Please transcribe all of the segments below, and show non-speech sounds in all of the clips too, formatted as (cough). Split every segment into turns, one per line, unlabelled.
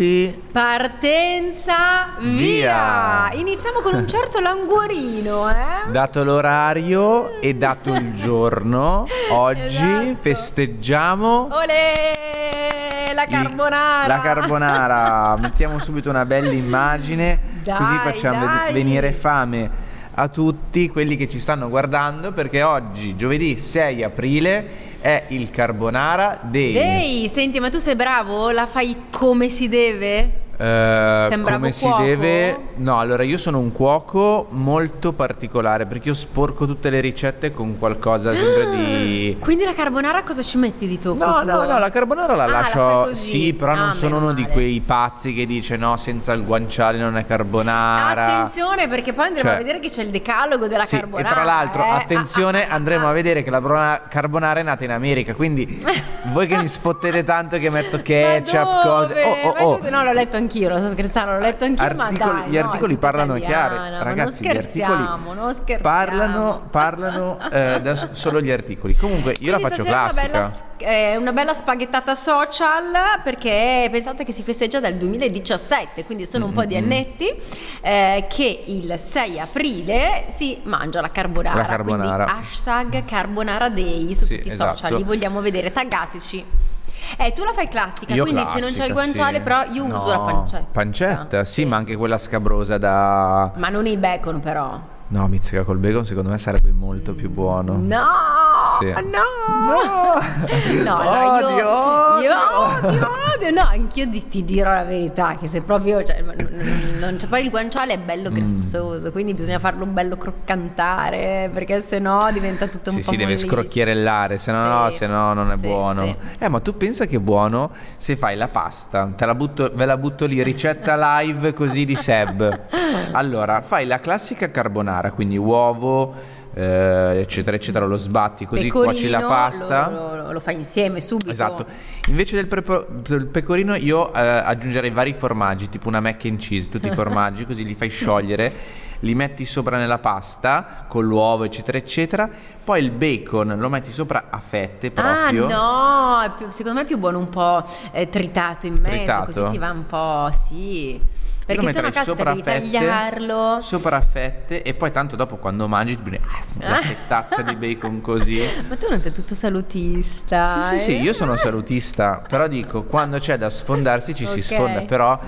Pronti?
Partenza via!
Via!
Iniziamo con un certo (laughs) languorino, eh?
Dato l'orario e dato il giorno, (laughs) oggi
Esatto.
festeggiamo
Olè! La
il-
carbonara!
La carbonara. (laughs) Mettiamo subito una bella immagine,
Dai,
così facciamo
dai.
venire fame a tutti quelli che ci stanno guardando perché oggi, giovedì 6 aprile, è il Carbonara Day.
Ehi, senti, ma tu sei bravo? La fai come si deve?
Eh,
bravo
come si
cuoco?
deve? No, allora io sono un cuoco molto particolare perché io sporco tutte le ricette con qualcosa sempre di (gasps)
Quindi la carbonara cosa ci metti di tocco?
No,
tu?
no, no, la carbonara la
Ah, la
lascio.
così.
sì, però non
Ah,
sono
meno
uno di
male.
quei pazzi che dice no, senza il guanciale non è carbonara.
Attenzione perché poi andremo
Cioè-
a vedere che c'è il decalogo della
Sì,
carbonara.
e tra l'altro,
eh.
attenzione,
Ah, (laughs) ah, ah,
andremo
ah.
a vedere che la carbonara è nata in America. Quindi (laughs) voi che mi sfottete tanto che metto ketchup, cose. Oh, oh, oh.
No, l'ho letto anch'io, lo sto scherzando, l'ho letto anch'io, ma
Articoli-
dai,
gli
no,
articoli parlano
italiana,
chiaro,
ma
ragazzi.
non scherziamo, non scherziamo.
Parlano, parlano eh, da solo gli articoli. Comunque, io la
Quindi
faccio
stasera
classica.
Una bella, eh, una bella spaghettata social perché pensate che si festeggia dal 2017, quindi sono un po' di annetti eh, che il 6 aprile si mangia la carbonara.
La carbonara.
Quindi hashtag carbonara day su
Sì,
tutti i
esatto.
social, li vogliamo vedere, taggateci. Eh, tu la fai classica,
Io
quindi se non c'è il
classica,
guanciale,
sì.
però io uso
No,
la pancetta.
Pancetta,
Ah,
sì, ma anche quella scabrosa da.
Ma non il bacon però.
No, mizzica col bacon, secondo me sarebbe molto più buono.
No!
Sì.
No! No, allora
Odio,
io,
odio.
io odio, odio. No, anch'io di- ti dirò la verità, che se proprio, cioè, non, non- non c'è poi il guanciale è
Mm.
bello grassoso, quindi bisogna farlo bello croccantare, perché sennò diventa tutto un
Sì,
po'
si deve
mollissimo.
scrocchierellare, se no,
Sì,
se no non è
sì,
buono.
sì.
Eh, ma tu pensa che è buono se fai la pasta? Te la butto, ve la butto lì, ricetta live così di Seb. (laughs) Allora, fai la classica carbonara, quindi uovo, eh, eccetera, eccetera, lo sbatti così, cuoci la
Pecorino,
pasta.
Lo, lo- lo fai insieme subito.
Esatto. Invece del, prepo- del pecorino io eh, aggiungerei vari formaggi, tipo una mac and cheese, tutti i formaggi, così li fai sciogliere, (laughs) li metti sopra nella pasta con l'uovo, eccetera, eccetera. Poi il bacon lo metti sopra a fette proprio.
Ah no, più- secondo me è più buono un po' eh, tritato in mezzo,
Tritato?
così ti va un po', sì.
Io
Perché se no
sopra
devi tagliarlo.
Sopra a fette e poi tanto dopo quando mangi ti viene ah, (laughs) fettazza di bacon così.
Ma tu non sei tutto salutista.
Sì, sì, sì,
eh?
io sono salutista, però dico, quando c'è da sfondarsi ci si
Ok,
sfonda, però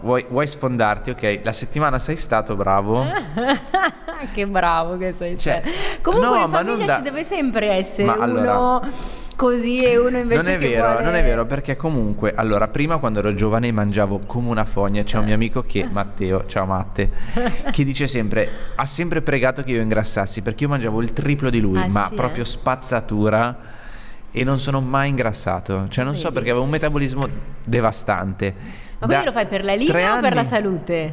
vuoi, vuoi sfondarti, ok, la settimana sei stato bravo, (laughs)
che bravo che sei.
Cioè.
Comunque
no,
in famiglia
da-
ci deve sempre essere
Ma
uno
allora-
così e uno invece
non è vero,
vuole-
non è vero, perché comunque, allora, prima quando ero giovane mangiavo come una fogna, c'è un mio amico che, Matteo, ciao Matte, che dice sempre, ha sempre pregato che io ingrassassi, perché io mangiavo il triplo di lui,
Ah,
ma
sì,
proprio
eh?
spazzatura. E non sono mai ingrassato, cioè non so
Vedi?
perché avevo un metabolismo devastante.
Ma quindi
Da
lo fai per la linea o per la salute?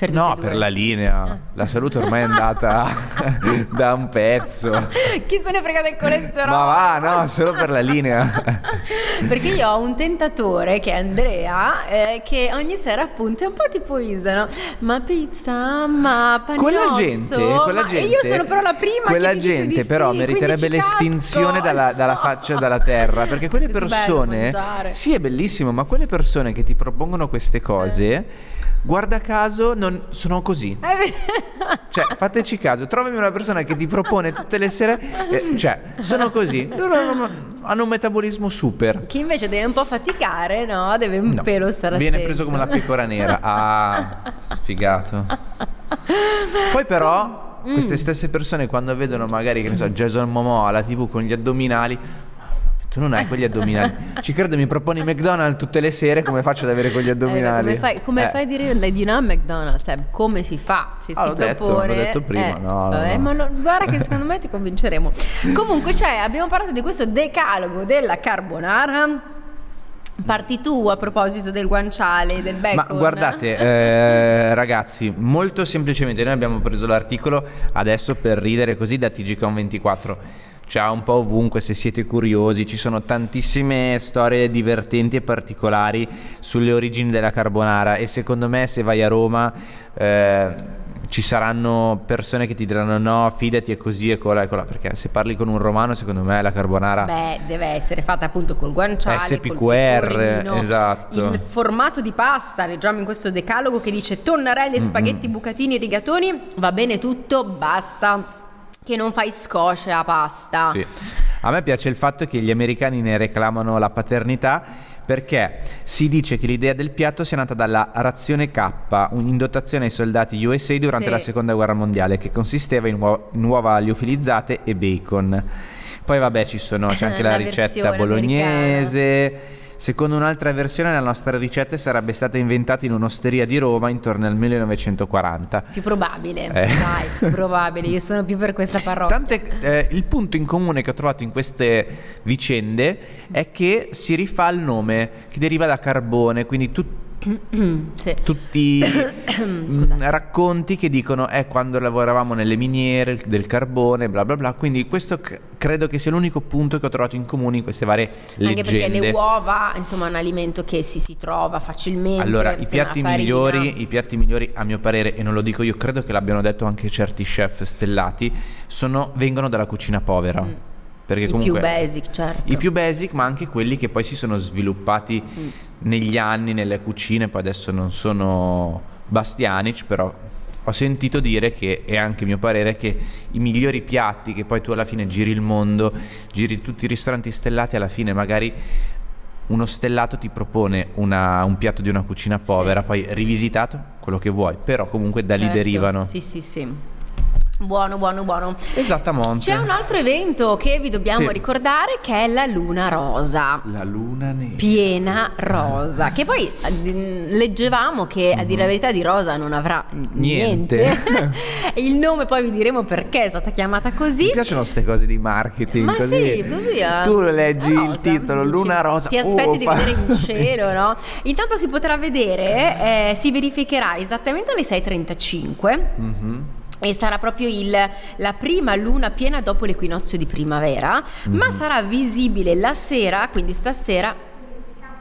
Per
No, per la linea. La salute ormai è andata (laughs) da un pezzo.
Chi se ne frega del colesterolo?
Ma va, no, solo per la linea. (laughs)
Perché io ho un tentatore che è Andrea eh, che ogni sera appunto è un po' tipo Isa, no? Ma pizza, ma pagnozzo
Quella gente, quella gente,
E io sono però la prima
quella gente però
sì,
meriterebbe l'estinzione dalla, dalla faccia dalla terra, perché quelle persone, sì è bellissimo, ma quelle persone che ti propongono queste cose, guarda caso, non, sono così. (laughs) Cioè, fateci caso, trovami una persona che ti propone tutte le sere, eh, cioè, sono così. Loro hanno, hanno un metabolismo super.
Chi invece deve un po' faticare, no? Deve un
No,
pelo stare
Viene
attento.
preso come la pecora nera. (laughs) Ah, sfigato. Poi però,
Mm.
queste stesse persone quando vedono magari, che ne so, Jason Momoa alla tv con gli addominali, tu non hai quegli addominali. (laughs) Ci credo, mi proponi McDonald's tutte le sere, come faccio ad avere quegli
Eh,
addominali?
come fai, come
Eh.
fai a dire di no a McDonald's? Eh, come si fa? Se
Ah,
si
l'ho detto,
propone,
l'ho detto prima,
eh,
no,
eh,
no.
ma lo- guarda che secondo me ti (laughs) convinceremo. Comunque, cioè, abbiamo parlato di questo decalogo della carbonara. Parti tu a proposito del guanciale, del
Ma
bacon.
guardate, (laughs) eh, ragazzi, molto semplicemente noi abbiamo preso l'articolo adesso per ridere così da TGCon24. C'è un po' ovunque se siete curiosi, ci sono tantissime storie divertenti e particolari sulle origini della carbonara. E secondo me se vai a Roma eh, ci saranno persone che ti diranno no, fidati è così e colà e colà, perché se parli con un romano secondo me la carbonara...
Beh, deve essere fatta appunto col guanciale,
SPQR,
col
esatto.
il formato di pasta, leggiamo in questo decalogo che dice tonnarelli, spaghetti, bucatini, rigatoni, va bene tutto, basta che non fai scosce a pasta.
Sì. A me piace il fatto che gli americani ne reclamano la paternità perché si dice che l'idea del piatto sia nata dalla razione K, in dotazione ai soldati USA durante
Sì.
la seconda guerra mondiale, che consisteva in, uo- in uova liofilizzate e bacon. Poi vabbè ci sono, c'è anche la, (laughs)
La
ricetta bolognese. Secondo un'altra versione la nostra ricetta sarebbe stata inventata in un'osteria di Roma intorno al 1940.
Più probabile,
Eh.
dai, più probabile, io sono più per questa parola.
Tante, eh, il punto in comune che ho trovato in queste vicende è che si rifà il nome che deriva da carbone, quindi tu-
sì.
tutti (coughs) (coughs) mm, racconti che dicono è quando lavoravamo nelle miniere del carbone, bla bla bla. Quindi questo c- credo che sia l'unico punto che ho trovato in comune in queste varie
Anche perché
leggende.
le uova, insomma, è un alimento che si, si trova facilmente.
Allora, i piatti, migliori, i piatti migliori, a mio parere, e non lo dico io, credo che l'abbiano detto anche certi chef stellati, sono- vengono dalla cucina povera. Perché.
I
comunque
più basic, certo.
I più basic, ma anche quelli che poi si sono sviluppati
Mm.
negli anni nelle cucine, poi adesso non sono Bastianic, però ho sentito dire che, e anche mio parere, che i migliori piatti che poi tu alla fine giri il mondo, giri tutti i ristoranti stellati, alla fine magari uno stellato ti propone una- un piatto di una cucina povera, poi rivisitato, quello che vuoi, però comunque da lì
Certo.
derivano.
Sì, sì, sì. Buono, buono, buono.
Esattamente.
C'è un altro evento che vi dobbiamo
Sì.
ricordare che è la luna rosa.
La luna nera.
Piena rosa, che poi leggevamo che a dire la verità di rosa non avrà n-
Niente.
niente. (laughs) Il nome poi vi diremo perché è stata chiamata così.
Mi piacciono queste cose di marketing.
Ma
così.
sì, così eh.
Tu leggi
Rosa,
il titolo,
dici,
Luna Rosa.
Ti aspetti di
uffa.
vedere in (laughs) cielo, no? Intanto si potrà vedere, eh, si verificherà esattamente alle 6.35.
Mhm.
E sarà proprio il- la prima luna piena dopo l'equinozio di primavera,
Mhm.
ma sarà visibile la sera, quindi stasera.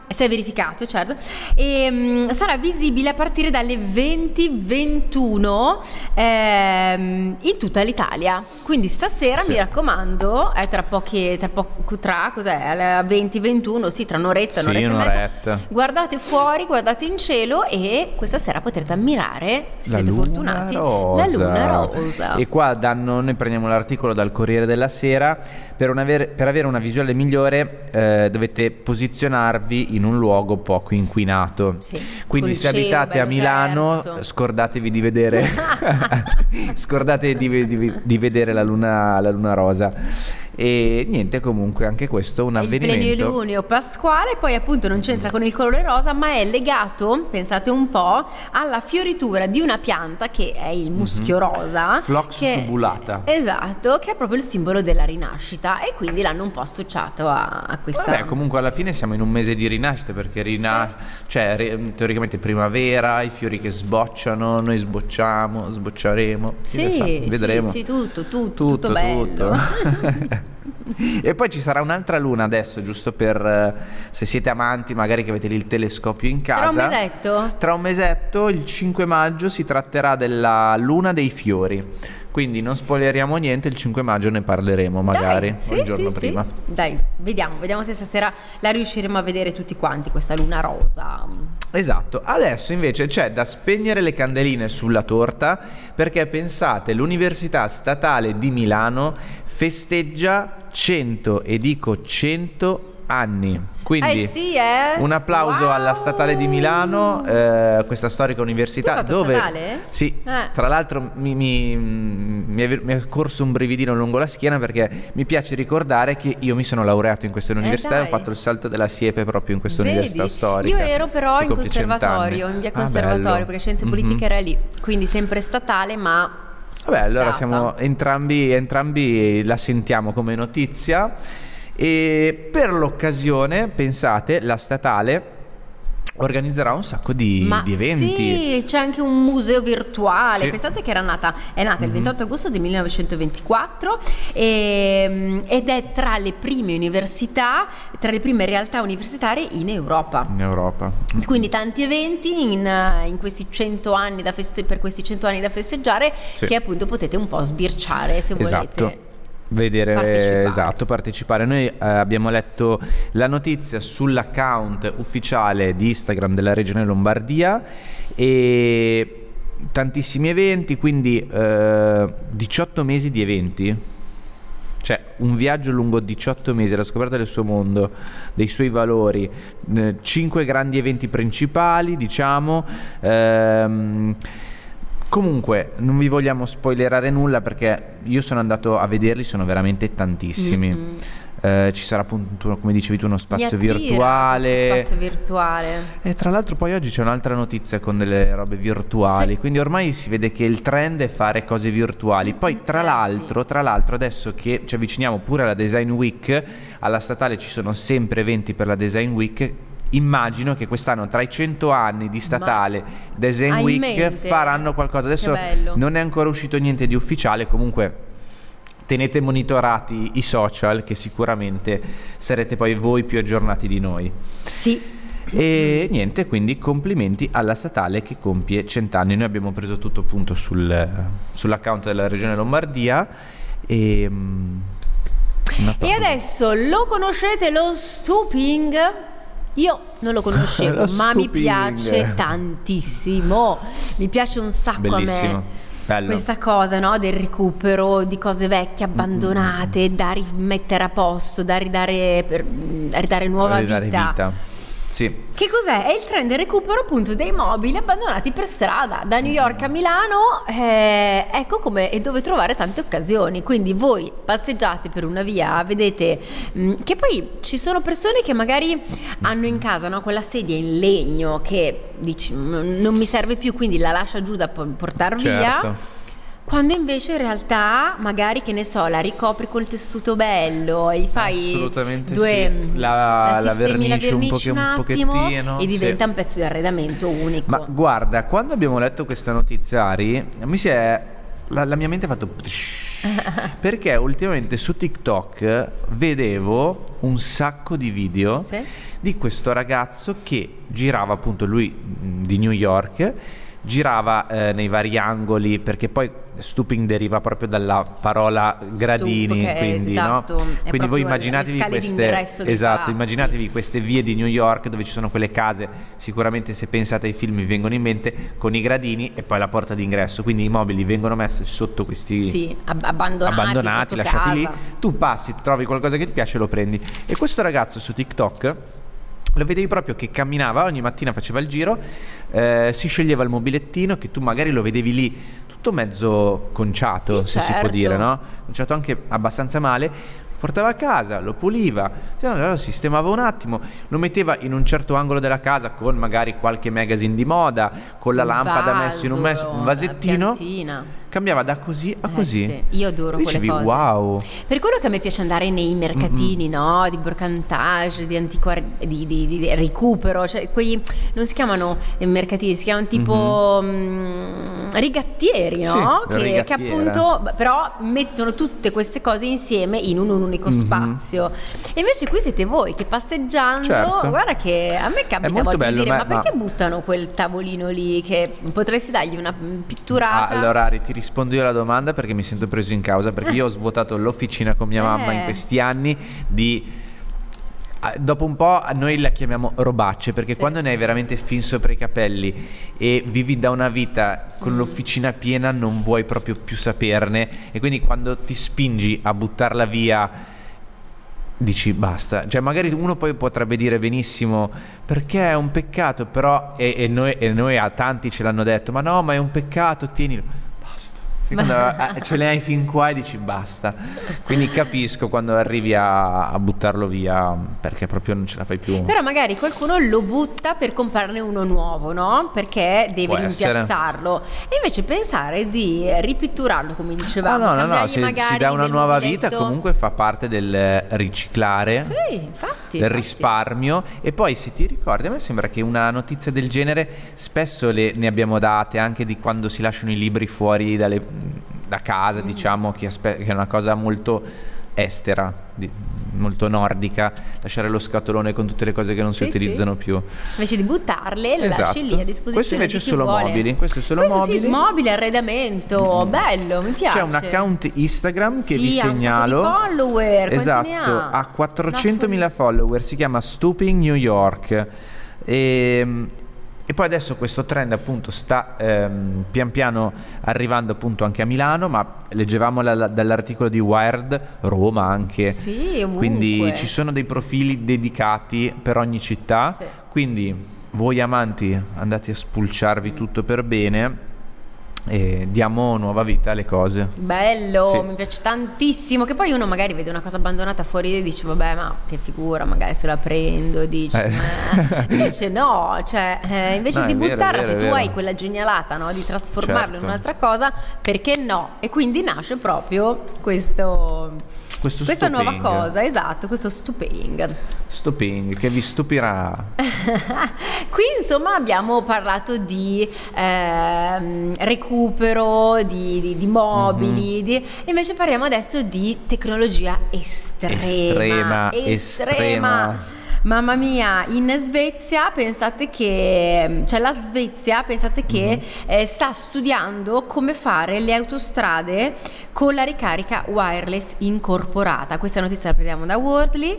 Si è verificato, certo. E mm, sarà visibile a partire dalle 20-21 ehm, in tutta l'Italia. Quindi stasera
Sì.
mi raccomando, è tra pochi, tra poco, tra cos'è? Alle 20-21, sì, tra un'oretta,
Sì,
un'oretta
un'oretta.
mezza. Guardate fuori, guardate in cielo e questa sera potrete ammirare, se siete fortunati, la luna rosa.
E qua danno, noi prendiamo l'articolo dal Corriere della Sera. Per, una avere, per avere una visuale migliore eh, dovete posizionarvi in un luogo poco inquinato.
Sì,
Quindi se
cielo
abitate a Milano,
terzo.
scordatevi di vedere, (laughs) (laughs) scordatevi di, di- di vedere la luna, la luna rosa. E niente, comunque anche questo è un
il
avvenimento.
plenilunio pasquale poi appunto non c'entra con il colore rosa ma è legato, pensate un po', alla fioritura di una pianta che è il muschio rosa
Mhm. Phlox
che-
subulata.
esatto, che è proprio il simbolo della rinascita e quindi l'hanno un po' associato a, a questa
Vabbè, comunque alla fine siamo in un mese di rinascita perché rina- cioè, re- teoricamente primavera, i fiori che sbocciano, noi sbocciamo, sbocciaremo.
sì,
vedremo.
sì, sì, tutto, tutto, tutto, bello.
tutto. (laughs) (laughs) (laughs) e poi ci sarà un'altra luna adesso, giusto per eh, se siete amanti, magari che avete lì il telescopio in casa.
Tra un mesetto?
Tra un mesetto, il 5 maggio, si tratterà della luna dei fiori. Quindi non spoileriamo niente, il 5 maggio ne parleremo magari,
Dai, sì,
il giorno
sì, sì.
prima.
Dai, vediamo, vediamo se stasera la riusciremo a vedere tutti quanti, questa luna rosa.
Esatto, adesso invece c'è da spegnere le candeline sulla torta perché pensate, l'Università Statale di Milano festeggia 100 e dico 100 anni. Quindi
Eh sì, eh?
un applauso
Wow!
alla Statale di Milano, eh, questa storica università dove
statale?
Sì,
Eh.
tra l'altro mi, mi- mi è, mi è corso un brividino lungo la schiena perché mi piace ricordare che io mi sono laureato in questa università e ho fatto il salto della siepe proprio in questa
Vedi?
università storica.
Io ero però in conservatorio, in via
Ah,
conservatorio,
bello.
perché scienze politiche era lì, quindi sempre statale, ma
Vabbè, allora siamo entrambi, entrambi la sentiamo come notizia. E per l'occasione, pensate, la statale organizzerà un sacco di,
Ma
di eventi.
Sì, c'è anche un museo virtuale.
Sì.
Pensate che era nata, è nata il
Mhm.
28 agosto del 1924 e- ed è tra le prime università, tra le prime realtà universitarie in Europa.
In Europa.
Quindi tanti eventi in, in questi 100 anni da feste- per questi 100 anni da festeggiare
Sì.
che appunto potete un po' sbirciare se
Esatto.
volete.
Vedere,
partecipare.
esatto, partecipare. Noi eh, abbiamo letto la notizia sull'account ufficiale di Instagram della Regione Lombardia e tantissimi eventi, quindi eh, 18 mesi di eventi. Cioè, un viaggio lungo 18 mesi, la scoperta del suo mondo, dei suoi valori, 5 grandi eventi principali, diciamo. ehm, comunque, non vi vogliamo spoilerare nulla perché io sono andato a vederli, sono veramente tantissimi.
Mm-mm.
Eh, ci sarà appunto, come dicevi tu, uno spazio virtuale.
spazio virtuale.
E tra l'altro poi oggi c'è un'altra notizia con delle robe virtuali,
Sì.
quindi ormai si vede che il trend è fare cose virtuali. Poi tra
Eh,
l'altro, tra l'altro adesso che ci avviciniamo pure alla Design Week, alla statale ci sono sempre eventi per la Design Week. Immagino che quest'anno tra i 100 anni di statale Design
Hai in
Week
mente?
faranno qualcosa. Adesso non è ancora uscito niente di ufficiale, comunque tenete monitorati i social che sicuramente sarete poi voi più aggiornati di noi.
Sì.
E niente, quindi complimenti alla statale che compie cent'anni. Noi abbiamo preso tutto appunto sul- sull'account della regione Lombardia e... mm,
E adesso lo conoscete lo stooping? Io non lo conoscevo, (laughs) ma mi piace tantissimo. Mi piace un sacco a
Bellissimo.
me.
Bello.
Questa cosa no, del recupero di cose vecchie, abbandonate, da rimettere a posto, da ridare, per, mm, ridare nuova
Ridare
vita.
Sì.
Che cos'è? È il trend recupero appunto dei mobili abbandonati per strada, da New York a Milano, eh, ecco come e dove trovare tante occasioni. Quindi voi passeggiate per una via, vedete mh, che poi ci sono persone che magari hanno in casa no, quella sedia in legno che dici "Mm, non mi serve più, quindi la lascia giù da po- portar via. Quando invece in realtà magari che ne so, la ricopri col tessuto bello e gli fai due
sì. La- la
la
vernice un
un,
poche- un
attimo
pochettino,
e diventa
sì.
un pezzo di arredamento unico.
Ma guarda, quando abbiamo letto questa notizia, Ari, mi si è... La, la mia mente ha fatto... (laughs) perché ultimamente su TikTok vedevo un sacco di video
Sì.
di questo ragazzo che girava appunto lui di New York girava eh, nei vari angoli perché poi stooping deriva proprio dalla parola gradini
è-
quindi,
esatto,
no? quindi voi immaginatevi queste esatto immaginatevi queste vie di New York dove ci sono quelle case sicuramente se pensate ai film vi vengono in mente con i gradini e poi la porta d'ingresso quindi i mobili vengono messi sotto questi
Sì, ab- abbandonati,
abbandonati, lasciati lì.
casa.
Tu passi, trovi qualcosa che ti piace e lo prendi. E questo ragazzo su TikTok lo vedevi proprio che camminava, ogni mattina faceva il giro, eh, si sceglieva il mobilettino che tu magari lo vedevi lì tutto mezzo conciato,
Sì,
se si può
certo.
dire, no? Conciato anche abbastanza male. Portava a casa, lo puliva, lo sistemava un attimo, lo metteva in un certo angolo della casa con magari qualche magazine di moda, con la
Un
lampada messo in un, mes-
vaso,
un vasettino. Cambiava da così a
Eh,
così.
sì, io adoro
Dicevi,
quelle cose.
wow.
Per quello che a me piace andare nei mercatini, no? Di brocantage, di antiquari, di, di- di recupero, cioè quei non si chiamano eh, mercatini, si chiamano tipo mm, rigattieri, no?
Sì,
che, che appunto però mettono tutte queste cose insieme in un unico
Mhm.
spazio. E invece qui siete voi che passeggiando,
Certo.
guarda che a me capita a volte
bello,
di dire
ma-
ma perché buttano quel tavolino lì che potresti dargli una pitturata?
Ah, allora Ari, ti rispondo io alla domanda perché mi sento preso in causa perché io ho svuotato l'officina con mia mamma in
Eh.
questi anni di Dopo un po' noi la chiamiamo robacce perché
Sì.
quando ne hai veramente fin sopra i capelli e vivi da una vita con l'officina piena non vuoi proprio più saperne e quindi quando ti spingi a buttarla via dici basta, cioè magari uno poi potrebbe dire benissimo perché è un peccato, però e, e noi, e noi a tanti ce l'hanno detto, ma no, ma è un peccato, tienilo, me, eh, ce le hai fin qua e dici basta. Quindi capisco quando arrivi a, a buttarlo via perché proprio non ce la fai più.
Però magari qualcuno lo butta per comprarne uno nuovo, no? Perché deve
Può essere.
rimpiazzarlo. E invece pensare di ripitturarlo, come
Ah,
dicevamo,
no, no, no,
cambiargli
se si dà una nuova vita comunque fa parte del riciclare.
Sì, infatti. Infatti,
del
infatti.
risparmio e poi se ti ricordi a me sembra che una notizia del genere spesso le, ne abbiamo date anche di quando si lasciano i libri fuori dalle- da
Mm.
casa diciamo che, aspe- che è una cosa molto estera di- molto nordica lasciare lo scatolone con tutte le cose che non si
Sì, sì.
utilizzano più
Invece di buttarle, le
Esatto.
lasci lì a disposizione.
Questo invece
di
è solo
vuole.
mobili, questo è solo
Questo
mobili.
sì, mobile, arredamento, bello, mi piace.
C'è un account Instagram che
Sì,
vi
ha un
segnalo.
follower,
esatto,
ha?
ha 400.000 follower, si chiama Stooping New York. E, e poi adesso questo trend appunto sta ehm, pian piano arrivando appunto anche a Milano, ma leggevamo la- la- dall'articolo di Wired, Roma anche.
Sì, ovunque.
Quindi ci sono dei profili dedicati per ogni città.
Sì.
Quindi voi amanti andate a spulciarvi tutto per bene e diamo nuova vita alle cose.
Bello,
Sì.
mi piace tantissimo. Che poi uno magari vede una cosa abbandonata fuori e dice, vabbè, ma che figura, magari se la prendo. Dice,
Eh. (laughs)
Invece no, cioè, eh, invece
No,
di
vero,
buttarla,
vero,
se tu hai quella genialata no, di trasformarlo
Certo.
in un'altra cosa, perché no? E quindi nasce proprio questo,
Questo
questa nuova
stuping.
cosa, esatto, questo stuping.
Stuping che vi stupirà. (laughs)
Qui insomma abbiamo parlato di ehm, recupero, di, di- di mobili, di- e invece parliamo adesso di tecnologia estrema.
Estrema, estrema.
Mamma mia, in Svezia pensate che, cioè la Svezia pensate che eh, sta studiando come fare le autostrade con la ricarica wireless incorporata. Questa notizia la prendiamo da Worldly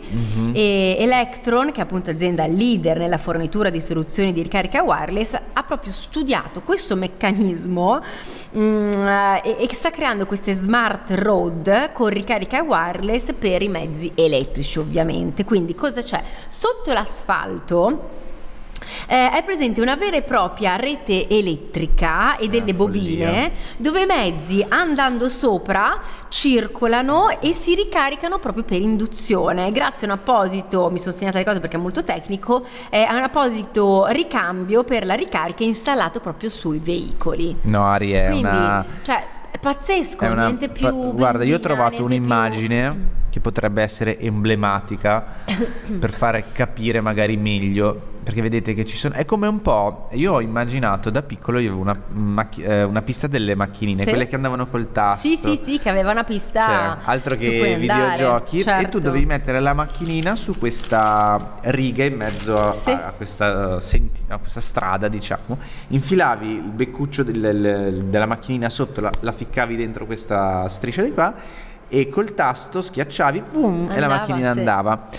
e Electron, che è appunto azienda leader nella fornitura di soluzioni di ricarica wireless, ha proprio studiato questo meccanismo mm, eh, e, e sta creando queste smart road con ricarica wireless per i mezzi elettrici ovviamente. Quindi cosa c'è? Sotto l'asfalto eh, è presente una vera e propria rete elettrica e delle
follia.
bobine dove i mezzi andando sopra circolano e si ricaricano proprio per induzione grazie a un apposito, mi sono segnata le cose perché è molto tecnico, eh, a un apposito ricambio per la ricarica installato proprio sui veicoli.
No, Ari, è
Quindi,
una...
cioè, è pazzesco,
è una-
niente più
pa- guarda, io ho trovato
niente più-
un'immagine che potrebbe essere emblematica (coughs) per fare capire magari meglio. Perché vedete che ci sono. È come un po'. Io ho immaginato da piccolo io avevo una, macchi- eh, una pista delle macchinine,
Sì.
quelle che andavano col tasto.
Sì, sì, sì, che aveva una pista
Cioè, altro che videogiochi e
certo.
tu dovevi mettere la macchinina su questa riga in mezzo a,
Sì.
a questa, eh, senti- a questa strada diciamo infilavi il beccuccio del- della macchinina sotto la, la ficcavi dentro questa striscia di qua e col tasto schiacciavi boom, e la
Andava,
macchina
sì.
andava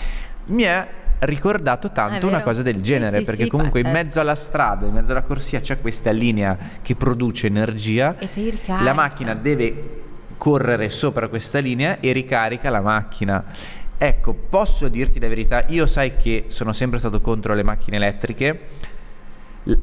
mi è ricordato tanto una cosa del
Sì,
genere
sì,
perché
sì,
comunque in
pazzesco.
mezzo alla strada in mezzo alla corsia c'è questa linea che produce energia
E
la macchina deve correre sopra questa linea e ricarica la macchina. Ecco, posso dirti la verità, io sai che sono sempre stato contro le macchine elettriche. L-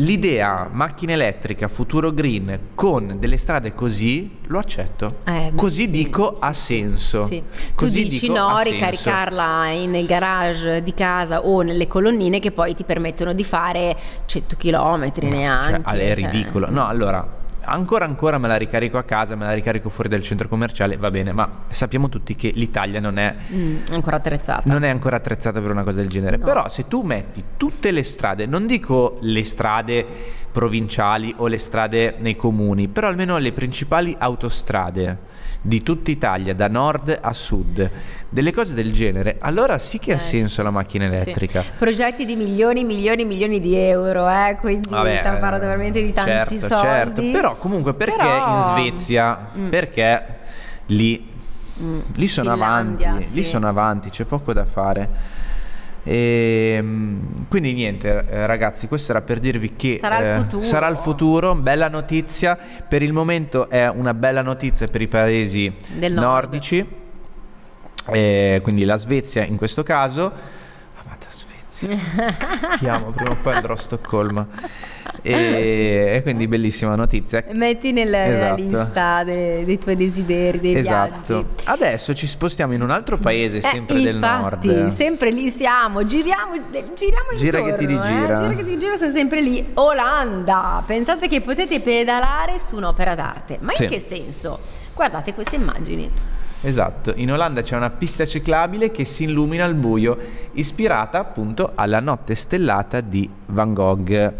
L'idea macchina elettrica, futuro green con delle strade così lo accetto.
Eh,
così
sì,
dico
sì,
ha senso.
Sì. Tu
Così
dici
dico,
no, ricaricarla in- nel garage di casa o nelle colonnine che poi ti permettono di fare 100 km
Cioè,
neanche.
ah, è
cioè.
ridicolo. No, allora, ancora ancora me la ricarico a casa, me la ricarico fuori dal centro commerciale, va bene, ma sappiamo tutti che l'Italia non è
Mm, ancora attrezzata.
non è ancora attrezzata per una cosa del genere.
No.
Però se tu metti tutte le strade, non dico le strade provinciali o le strade nei comuni, però almeno le principali autostrade di tutta Italia, da nord a sud, delle cose del genere, allora sì che ha
Eh,
senso
sì.
la macchina elettrica.
Sì. Progetti di milioni, milioni, milioni di euro, eh? quindi
Vabbè,
stiamo parlando veramente di tanti
certo,
soldi.
certo. Però comunque perché
Però-
in Svezia?
Mm.
Perché lì,
Mm,
lì sono
Finlandia,
avanti, lì
sì.
sono avanti, c'è poco da fare. E, quindi niente eh, ragazzi, questo era per dirvi che
Sarà il
eh,
futuro.
sarà il futuro, bella notizia. Per il momento è una bella notizia per i paesi
Del nord.
nordici, eh, quindi la Svezia in questo caso. Amata Svezia. Ti amo, prima o poi andrò a Stoccolma. E, e quindi bellissima notizia.
Metti nella,
Esatto.
lista de- dei tuoi desideri, dei
Esatto.
viaggi.
Adesso ci spostiamo in un altro paese,
Eh,
sempre del
infatti,
nord.
sempre lì siamo, giriamo, giriamo
Gira che ti
intorno, eh,
rigira.
gira che ti rigira, siamo sempre lì. Olanda, pensate che potete pedalare su un'opera d'arte, ma
Sì.
in che senso? Guardate queste immagini.
Esatto, in Olanda c'è una pista ciclabile che si illumina al buio, ispirata appunto alla notte stellata di Van Gogh.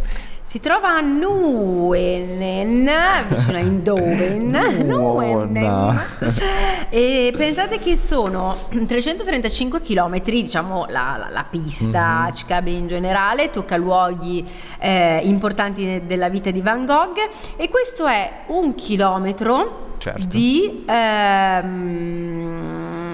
Si trova a Nuenen, vicino a Eindhoven. (laughs) Nuenen. (laughs) E pensate che sono 335 km, diciamo la, la, la pista mm-hmm. ciclabile in generale, tocca luoghi eh, importanti della vita di Van Gogh e questo è un chilometro certo. di, ehm,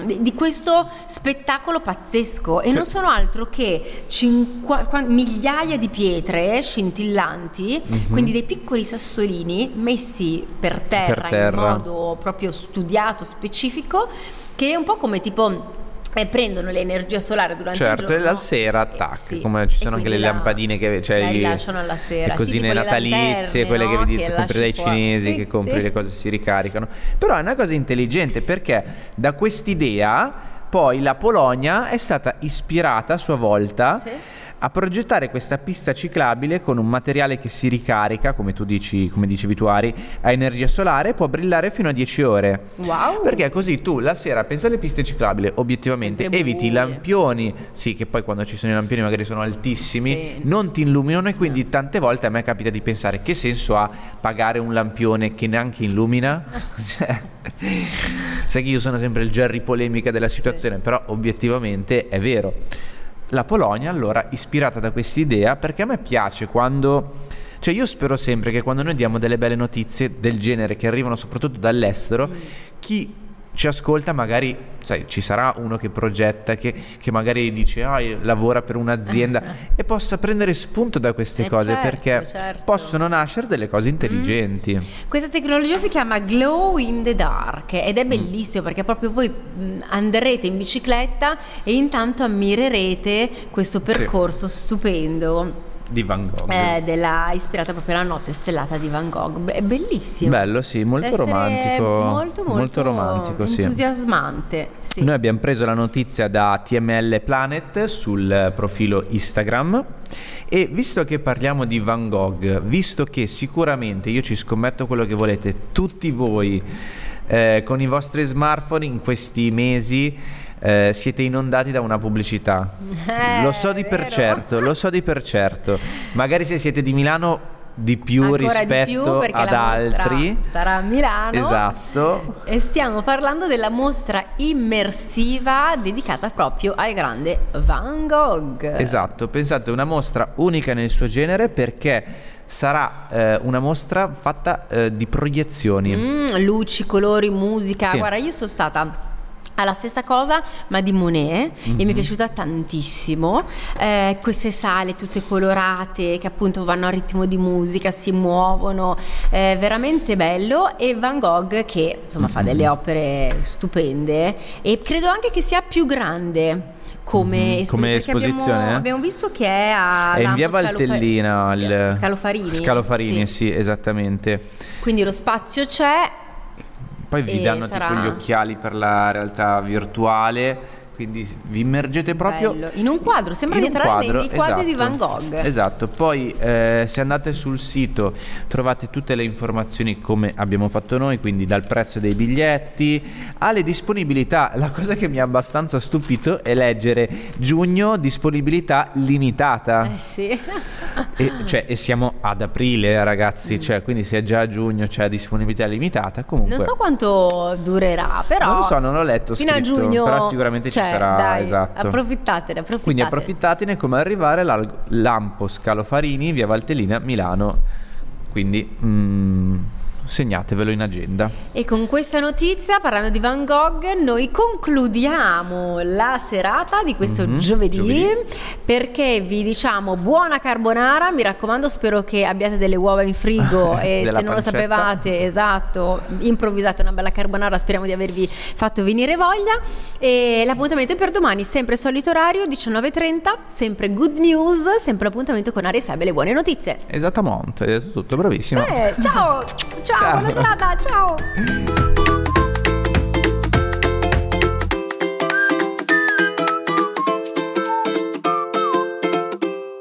di, di, questo spettacolo pazzesco e certo. non sono altro che cinqu- migliaia di pietre scintillanti, mm-hmm. quindi dei piccoli sassolini messi per terra, per terra in modo proprio studiato, specifico, che è un po' come tipo e prendono l'energia solare durante
certo,
il giorno.
Certo, e la sera attacca, eh, sì. come ci sono anche le la, lampadine che cioè
la rilasciano alla sera.
Le cosine
sì,
natalizie, quelle
no?
che vedi
che
compri dai
fuori.
cinesi,
sì,
che compri le cose si ricaricano. Però è una cosa intelligente perché da quest'idea poi la Polonia è stata ispirata a sua volta a progettare questa pista ciclabile con un materiale che si ricarica, come tu dici, come dicevi tu Ari, a energia solare e può brillare fino a 10 ore.
Wow!
Perché così tu la sera pensa alle piste ciclabili, obiettivamente
Sempre
eviti i lampioni, sì che poi quando ci sono i lampioni magari sono altissimi,
Sì.
non ti illuminano e quindi tante volte a me capita di pensare che senso ha pagare un lampione che neanche illumina? (laughs) cioè, sai che io sono sempre il Jerry polemica della situazione, però obiettivamente è vero. La Polonia allora ispirata da quest'idea perché a me piace quando cioè io spero sempre che quando noi diamo delle belle notizie del genere che arrivano soprattutto dall'estero, chi ci ascolta magari, sai, ci sarà uno che progetta, che, che magari dice, io lavora per un'azienda (laughs) e possa prendere spunto da queste
Eh,
cose
certo,
perché
certo.
possono nascere delle cose intelligenti.
Questa tecnologia si chiama Glow in the Dark ed
Mm.
è bellissimo perché proprio voi mh, andrete in bicicletta e intanto ammirerete questo percorso stupendo
Di Van Gogh.
eh, della, ispirata proprio alla notte stellata di Van Gogh. È bellissimo.
Bello, sì, molto romantico.
Molto, molto,
romantico, sì.
entusiasmante. Sì.
Noi abbiamo preso la notizia da TML Planet sul profilo Instagram e visto che parliamo di Van Gogh, visto che sicuramente io ci scommetto quello che volete, tutti voi eh, con i vostri smartphone in questi mesi eh, siete inondati da una pubblicità.
Eh,
lo so di per certo, lo so di per certo. Magari se siete di Milano di più
Ancora di
rispetto
più perché
ad altri.
sarà a Milano.
Esatto.
E stiamo parlando della mostra immersiva dedicata proprio al grande Van Gogh.
Esatto, pensate, una mostra unica nel suo genere perché sarà eh, una mostra fatta eh, di proiezioni.
Mm, luci, colori, musica.
Sì.
Guarda, io sono stata alla stessa cosa, ma di Monet, e mi è piaciuta tantissimo. Eh, queste sale tutte colorate che appunto vanno a ritmo di musica, si muovono, è veramente bello. E Van Gogh che insomma fa delle opere stupende e credo anche che sia più grande. Come,
Mhm, come
perché abbiamo-
esposizione, eh?
Abbiamo, visto che è a
È in via
Scalofa-
Valtellina.
Sca-
al-
Scalofarini.
Scalofarini,
Sì.
sì, esattamente.
Quindi lo spazio c'è,
Poi vi danno
sarà-
tipo gli occhiali per la realtà virtuale, quindi vi immergete proprio
Bello. In un quadro, sembra di entrare
quadro,
nei quadri di
esatto.
Van Gogh.
Esatto, poi eh, se andate sul sito trovate tutte le informazioni come abbiamo fatto noi, quindi dal prezzo dei biglietti alle disponibilità. La cosa che mi ha abbastanza stupito è leggere giugno disponibilità limitata.
Eh sì.
E, cioè, e siamo ad aprile, ragazzi, cioè, quindi se è già a giugno c'è disponibilità limitata, comunque.
Non so quanto durerà, però.
Non lo so, non l'ho letto
Fino a
scritto,
giugno.
però sicuramente ci
c'è,
sarà,
dai,
esatto.
Approfittatene, approfittate.
Quindi approfittatene come arrivare al Lampo Scalofarini, via Valtellina, Milano. Quindi mm, segnatevelo in agenda.
E con questa notizia, parlando di Van Gogh, noi concludiamo la serata di questo
Mhm,
giovedì,
giovedì.
perché vi diciamo buona carbonara, mi raccomando, spero che abbiate delle uova in frigo (laughs) e se non lo sapevate, esatto, improvvisate una bella carbonara, speriamo di avervi fatto venire voglia e l'appuntamento è per domani, sempre solito orario, 19.30, sempre good news, sempre l'appuntamento con Aria Seb e le buone notizie.
Esattamente, hai detto tutto, bravissimo.
Bene, ciao, (laughs) ciao,
Ciao,
ciao. Bis dann. Ciao.